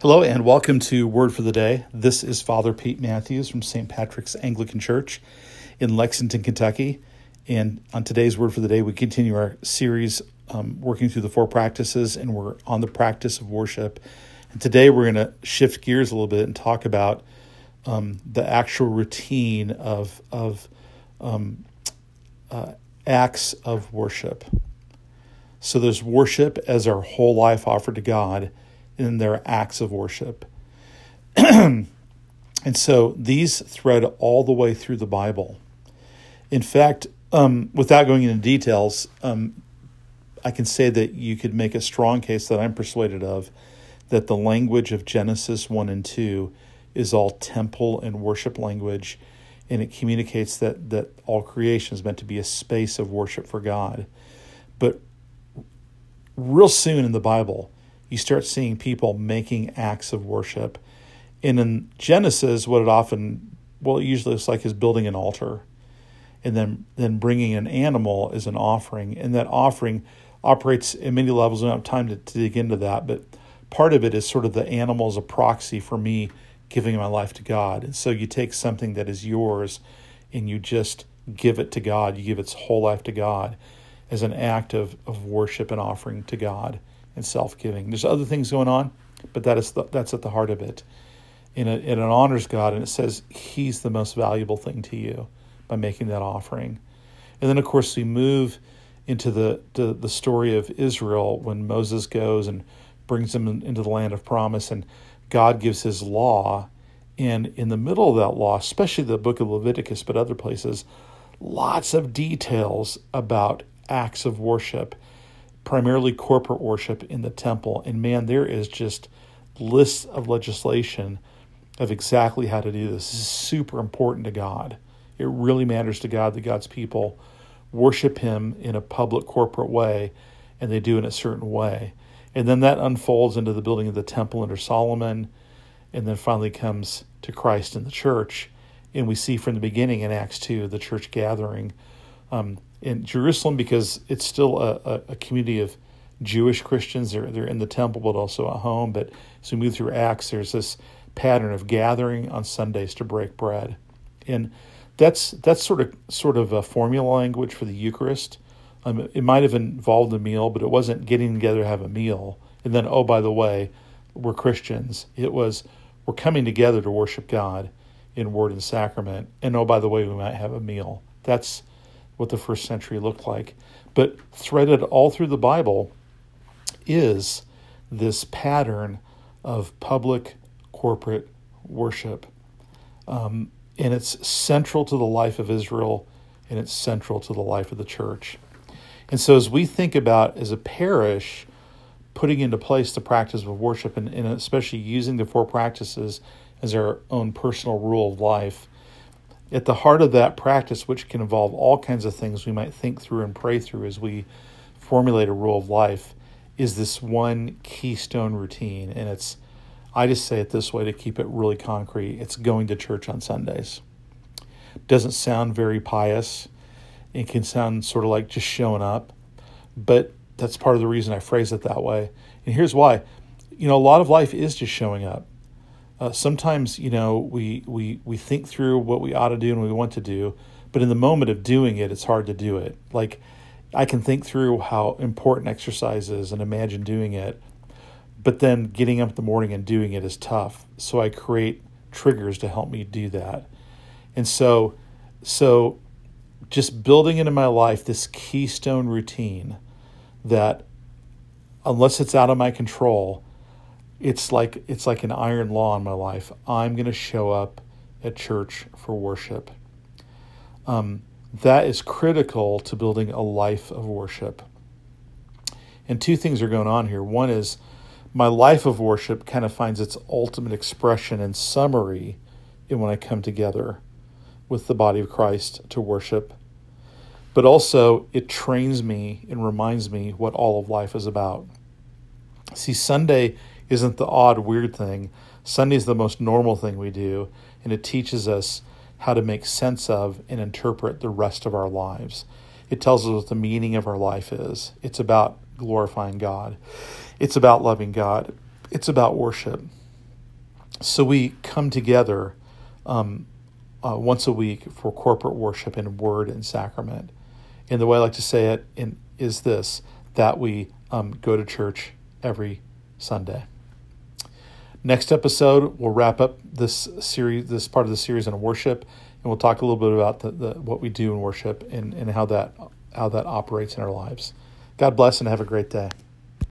Hello and welcome to Word for the Day. This is Father Pete Matthews from St. Patrick's Anglican Church in Lexington, Kentucky. And on today's Word for the Day, we continue our series um, working through the four practices, and we're on the practice of worship. And today we're going to shift gears a little bit and talk about um, the actual routine of, of um, uh, acts of worship. So there's worship as our whole life offered to God in their acts of worship. and so these thread all the way through the Bible. In fact, um, without going into details, um, I can say that you could make a strong case that I'm persuaded of that the language of Genesis 1 and 2 is all temple and worship language, and it communicates that, that all creation is meant to be a space of worship for God. But real soon in the Bible, you start seeing people making acts of worship. And in Genesis, what it often, well, it usually looks like is building an altar and then, then bringing an animal as an offering. And that offering operates in many levels. I don't have time to, to dig into that, but part of it is sort of the animal as a proxy for me giving my life to God. And so you take something that is yours and you just give it to God. You give its whole life to God as an act of, of worship and offering to God and self giving. There's other things going on, but that is the, that's at the heart of it. And it, and it honors God and it says He's the most valuable thing to you by making that offering. And then, of course, we move into the, the, the story of Israel when Moses goes and brings them in, into the land of promise and God gives His law. And in the middle of that law, especially the book of Leviticus, but other places, lots of details about acts of worship primarily corporate worship in the temple. And man, there is just lists of legislation of exactly how to do this. This is super important to God. It really matters to God that God's people worship Him in a public corporate way, and they do in a certain way. And then that unfolds into the building of the temple under Solomon, and then finally comes to Christ in the church. And we see from the beginning in Acts 2 the church gathering. Um, in Jerusalem because it's still a, a, a, community of Jewish Christians. They're, they're in the temple, but also at home. But as we move through Acts, there's this pattern of gathering on Sundays to break bread. And that's that's sort of sort of a formula language for the Eucharist. Um, it might have involved a meal, but it wasn't getting together to have a meal. And then, oh, by the way, we're Christians. It was we're coming together to worship God in word and sacrament. And oh, by the way, we might have a meal. That's what the first century looked like. But threaded all through the Bible is this pattern of public corporate worship. Um, and it's central to the life of Israel and it's central to the life of the church. And so, as we think about as a parish, putting into place the practice of worship and, and especially using the four practices as our own personal rule of life, at the heart of that practice, which can involve all kinds of things we might think through and pray through as we formulate a rule of life, is this one keystone routine. And it's, I just say it this way to keep it really concrete it's going to church on Sundays. Doesn't sound very pious. It can sound sort of like just showing up, but that's part of the reason I phrase it that way. And here's why. You know, a lot of life is just showing up uh, sometimes you know we we we think through what we ought to do and we want to do but in the moment of doing it it's hard to do it. Like i can think through how important exercise is and imagine doing it but then getting up in the morning and doing it is tough. So i create triggers to help me do that. And so so just building into my life this keystone routine that unless it's out of my control it's like it's like an iron law in my life. I'm going to show up at church for worship. Um, that is critical to building a life of worship. And two things are going on here. One is my life of worship kind of finds its ultimate expression and summary in when I come together with the body of Christ to worship. But also, it trains me and reminds me what all of life is about. See, Sunday isn't the odd, weird thing. Sunday is the most normal thing we do, and it teaches us how to make sense of and interpret the rest of our lives. It tells us what the meaning of our life is. It's about glorifying God, it's about loving God, it's about worship. So we come together um, uh, once a week for corporate worship in word and sacrament. And the way I like to say it in, is this that we um, go to church every Sunday. Next episode, we'll wrap up this series, this part of the series on worship, and we'll talk a little bit about the, the, what we do in worship and, and how that how that operates in our lives. God bless and have a great day.